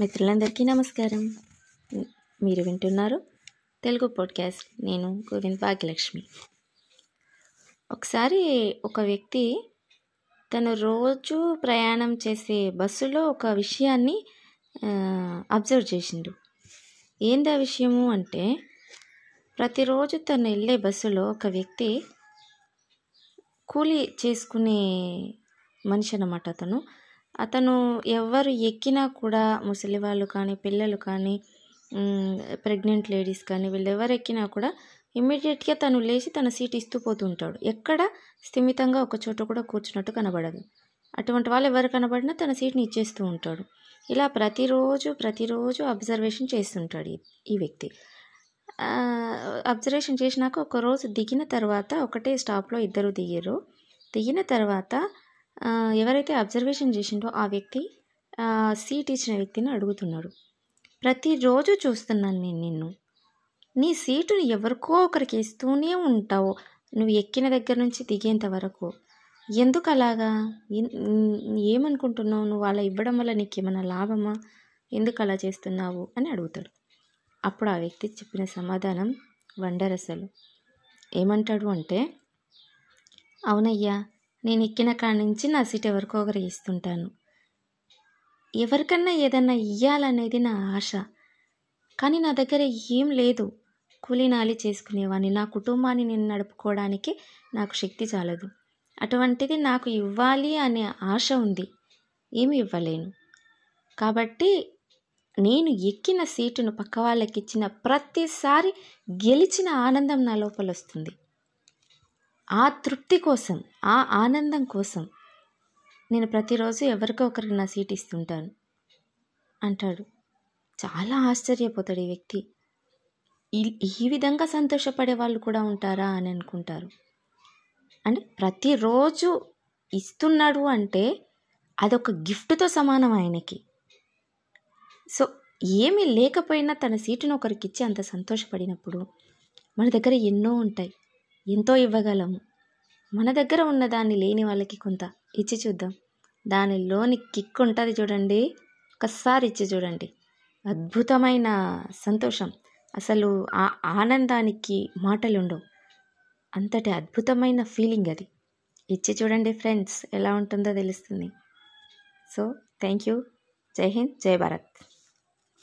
మిత్రులందరికీ నమస్కారం. మీరు వింటున్నారు తెలుగు పాడ్కాస్ట్. నేను గోవింద్ భాగ్యలక్ష్మి. ఒకసారి ఒక వ్యక్తి తను రోజు ప్రయాణం చేసే బస్సులో ఒక విషయాన్ని అబ్జర్వ్ చేసిండు. ఏందా విషయము అంటే ప్రతిరోజు తను వెళ్ళే బస్సులో ఒక వ్యక్తి కూలీ చేసుకునే మనిషి అన్నమాట అతను. అతను ఎవరు ఎక్కినా కూడా ముసలి వాళ్ళు కానీ పిల్లలు కానీ ప్రెగ్నెంట్ లేడీస్ కానీ వీళ్ళు ఎవరు ఎక్కినా కూడా ఇమ్మీడియట్గా తను లేచి తన సీట్ ఇస్తూ పోతుంటాడు ఎక్కడ? స్థిమితంగా ఒక చోట కూడా కూర్చున్నట్టు కనబడదు. అటువంటి వాళ్ళు ఎవరు కనబడినా తన సీట్ని ఇచ్చేస్తూ ఉంటాడు. ఇలా ప్రతిరోజు ప్రతిరోజు అబ్జర్వేషన్ చేస్తుంటాడు ఈ వ్యక్తి. అబ్జర్వేషన్ చేసినాక ఒకరోజు దిగిన తర్వాత ఒకటే స్టాప్లో ఇద్దరు దిగారు. దిగిన తర్వాత ఎవరైతే అబ్జర్వేషన్ చేసిండో ఆ వ్యక్తి సీట్ ఇచ్చిన వ్యక్తిని అడుగుతున్నాడు. ప్రతిరోజు చూస్తున్నాను నేను నిన్ను. నీ సీటుని ఎవరికో ఒకరికి ఇస్తూనే ఉంటావు. నువ్వు ఎక్కిన దగ్గర నుంచి దిగేంత వరకు. ఎందుకు అలాగా ఏమనుకుంటున్నావు? నువ్వు అలా ఇవ్వడం వల్ల నీకు ఏమైనా లాభమా? ఎందుకు అలా చేస్తున్నావు? అని అడుగుతాడు. అప్పుడు ఆ వ్యక్తి చెప్పిన సమాధానం వండర్ అసలు ఏమంటాడు అంటే అవునయ్యా నేను ఎక్కిన కాడి నుంచి నా సీట్ ఎవరికో ఒకరు ఇస్తుంటాను. ఎవరికన్నా ఏదన్నా ఇయ్యాలనేది నా ఆశ. కానీ నా దగ్గర ఏం లేదు. కూలీనాలి చేసుకునేవాడిని నా కుటుంబాన్ని నేను నడుపుకోవడానికి నాకు శక్తి చాలదు. అటువంటిది నాకు ఇవ్వాలి అనే ఆశ ఉంది. ఏమి ఇవ్వలేను. కాబట్టి నేను ఎక్కిన సీటును పక్క వాళ్ళకి ఇచ్చిన ప్రతిసారి గెలిచిన ఆనందం నా లోపల వస్తుంది ఆ తృప్తి కోసం ఆ ఆనందం కోసం నేను ప్రతిరోజు ఎవరికో ఒకరికి నా సీట్ ఇస్తుంటాను. అంటాడు. చాలా ఆశ్చర్యపోతాడు ఈ వ్యక్తి. ఈ విధంగా సంతోషపడే వాళ్ళు కూడా ఉంటారా అని అనుకుంటారు. అంటే ప్రతిరోజు ఇస్తున్నాడు అంటే అదొక గిఫ్ట్తో సమానం ఆయనకి. సో ఏమీ లేకపోయినా తన సీటును ఒకరికి ఇచ్చి అంత సంతోషపడినప్పుడు మన దగ్గర ఎన్నో ఉంటాయి. ఎంతో ఇవ్వగలము. మన దగ్గర ఉన్న దాన్ని లేని వాళ్ళకి కొంత ఇచ్చి చూద్దాం. దానిలోని కిక్ ఉంటుంది చూడండి. ఒక్కసారి ఇచ్చి చూడండి. అద్భుతమైన సంతోషం. అసలు ఆ ఆనందానికి మాటలు ఉండవు అంతటి అద్భుతమైన ఫీలింగ్ అది. ఇచ్చి చూడండి ఫ్రెండ్స్ ఎలా ఉంటుందో తెలుస్తుంది. సో థ్యాంక్ యూ జై హింద్ జై భారత్.